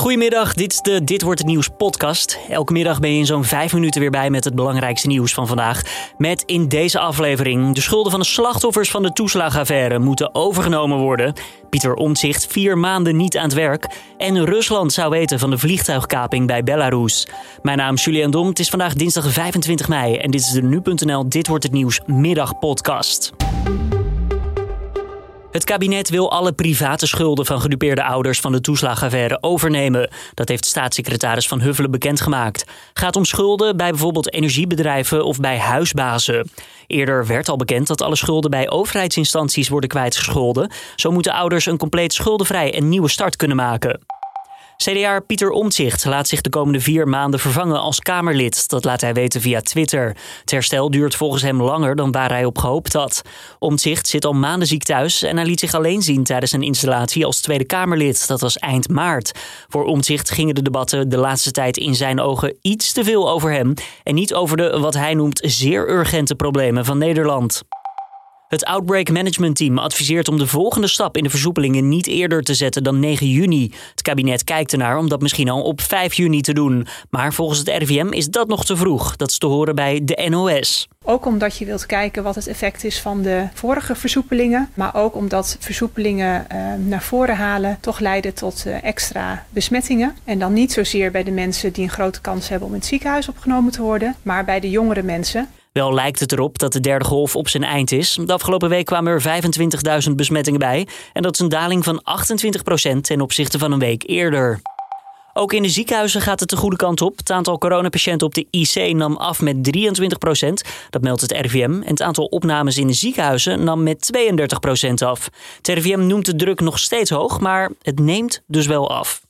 Goedemiddag, dit is de Dit Wordt Het Nieuws podcast. Elke middag ben je in zo'n vijf minuten weer bij met het belangrijkste nieuws van vandaag. Met in deze aflevering de schulden van de slachtoffers van de toeslagaffaire moeten overgenomen worden. Pieter Omtzigt vier maanden niet aan het werk. En Rusland zou weten van de vliegtuigkaping bij Belarus. Mijn naam is Julian Dom, het is vandaag dinsdag 25 mei en dit is de Nu.nl Dit Wordt Het Nieuws middagpodcast. Het kabinet wil alle private schulden van gedupeerde ouders van de toeslagaffaire overnemen. Dat heeft staatssecretaris Van Huffelen bekendgemaakt. Gaat om schulden bij bijvoorbeeld energiebedrijven of bij huisbazen. Eerder werd al bekend dat alle schulden bij overheidsinstanties worden kwijtgescholden. Zo moeten ouders een compleet schuldenvrij en nieuwe start kunnen maken. CDA Pieter Omtzigt laat zich de komende vier maanden vervangen als Kamerlid. Dat laat hij weten via Twitter. Het herstel duurt volgens hem langer dan waar hij op gehoopt had. Omtzigt zit al maanden ziek thuis en hij liet zich alleen zien tijdens zijn installatie als Tweede Kamerlid. Dat was eind maart. Voor Omtzigt gingen de debatten de laatste tijd in zijn ogen iets te veel over hem en niet over de wat hij noemt zeer urgente problemen van Nederland. Het Outbreak Management Team adviseert om de volgende stap in de versoepelingen niet eerder te zetten dan 9 juni. Het kabinet kijkt ernaar om dat misschien al op 5 juni te doen. Maar volgens het RIVM is dat nog te vroeg. Dat is te horen bij de NOS. Ook omdat je wilt kijken wat het effect is van de vorige versoepelingen. Maar ook omdat versoepelingen uh, naar voren halen toch leiden tot uh, extra besmettingen. En dan niet zozeer bij de mensen die een grote kans hebben om in het ziekenhuis opgenomen te worden. Maar bij de jongere mensen. Wel lijkt het erop dat de derde golf op zijn eind is. De afgelopen week kwamen er 25.000 besmettingen bij. En dat is een daling van 28% ten opzichte van een week eerder. Ook in de ziekenhuizen gaat het de goede kant op. Het aantal coronapatiënten op de IC nam af met 23% Dat meldt het RIVM. En het aantal opnames in de ziekenhuizen nam met 32% af. Het RIVM noemt de druk nog steeds hoog, maar het neemt dus wel af.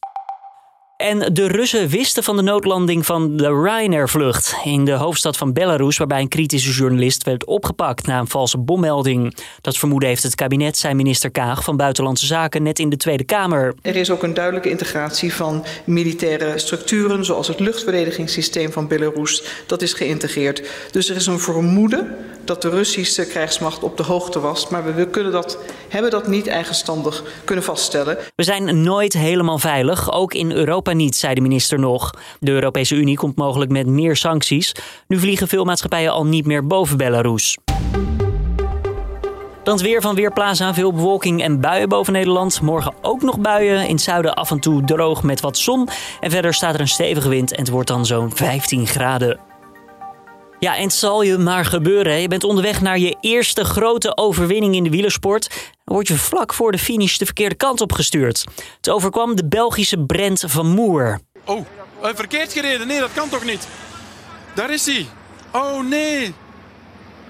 En de Russen wisten van de noodlanding van de Ryanair-vlucht in de hoofdstad van Belarus, waarbij een kritische journalist werd opgepakt na een valse bommelding. Dat vermoeden heeft het kabinet, zei minister Kaag van Buitenlandse Zaken net in de Tweede Kamer. Er is ook een duidelijke integratie van militaire structuren, zoals het luchtverdedigingssysteem van Belarus. Dat is geïntegreerd. Dus er is een vermoeden dat de Russische krijgsmacht op de hoogte was, maar we kunnen dat, hebben dat niet eigenstandig kunnen vaststellen. We zijn nooit helemaal veilig, ook in Europa niet, zei de minister nog. De Europese Unie komt mogelijk met meer sancties. Nu vliegen veel maatschappijen al niet meer boven Belarus. Dan het weer van Weerplaza. Veel bewolking en buien boven Nederland. Morgen ook nog buien. In het zuiden af en toe droog met wat zon. En verder staat er een stevige wind en het wordt dan zo'n 15 graden. Ja, en het zal je maar gebeuren. Je bent onderweg naar je eerste grote overwinning in de wielersport. Dan word je vlak voor de finish de verkeerde kant op gestuurd. Het overkwam de Belgische Brent van Moer. Oh, verkeerd gereden. Nee, dat kan toch niet? Daar is hij. Oh nee.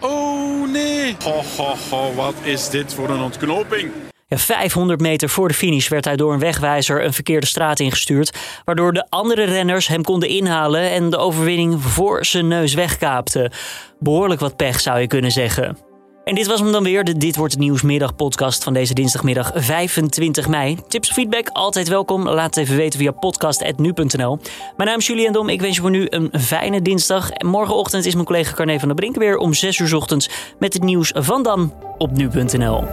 Oh nee. Ho, ho, ho, wat is dit voor een ontknoping? Ja, 500 meter voor de finish werd hij door een wegwijzer een verkeerde straat ingestuurd. Waardoor de andere renners hem konden inhalen en de overwinning voor zijn neus wegkaapte. Behoorlijk wat pech zou je kunnen zeggen. En dit was hem dan weer, de Dit Wordt Het Nieuwsmiddag podcast van deze dinsdagmiddag 25 mei. Tips of feedback, altijd welkom. Laat het even weten via podcast.nu.nl. Mijn naam is Julian Dom, ik wens je voor nu een fijne dinsdag. En morgenochtend is mijn collega Carne van der Brink weer om 6 uur ochtends met het nieuws van dan op nu.nl.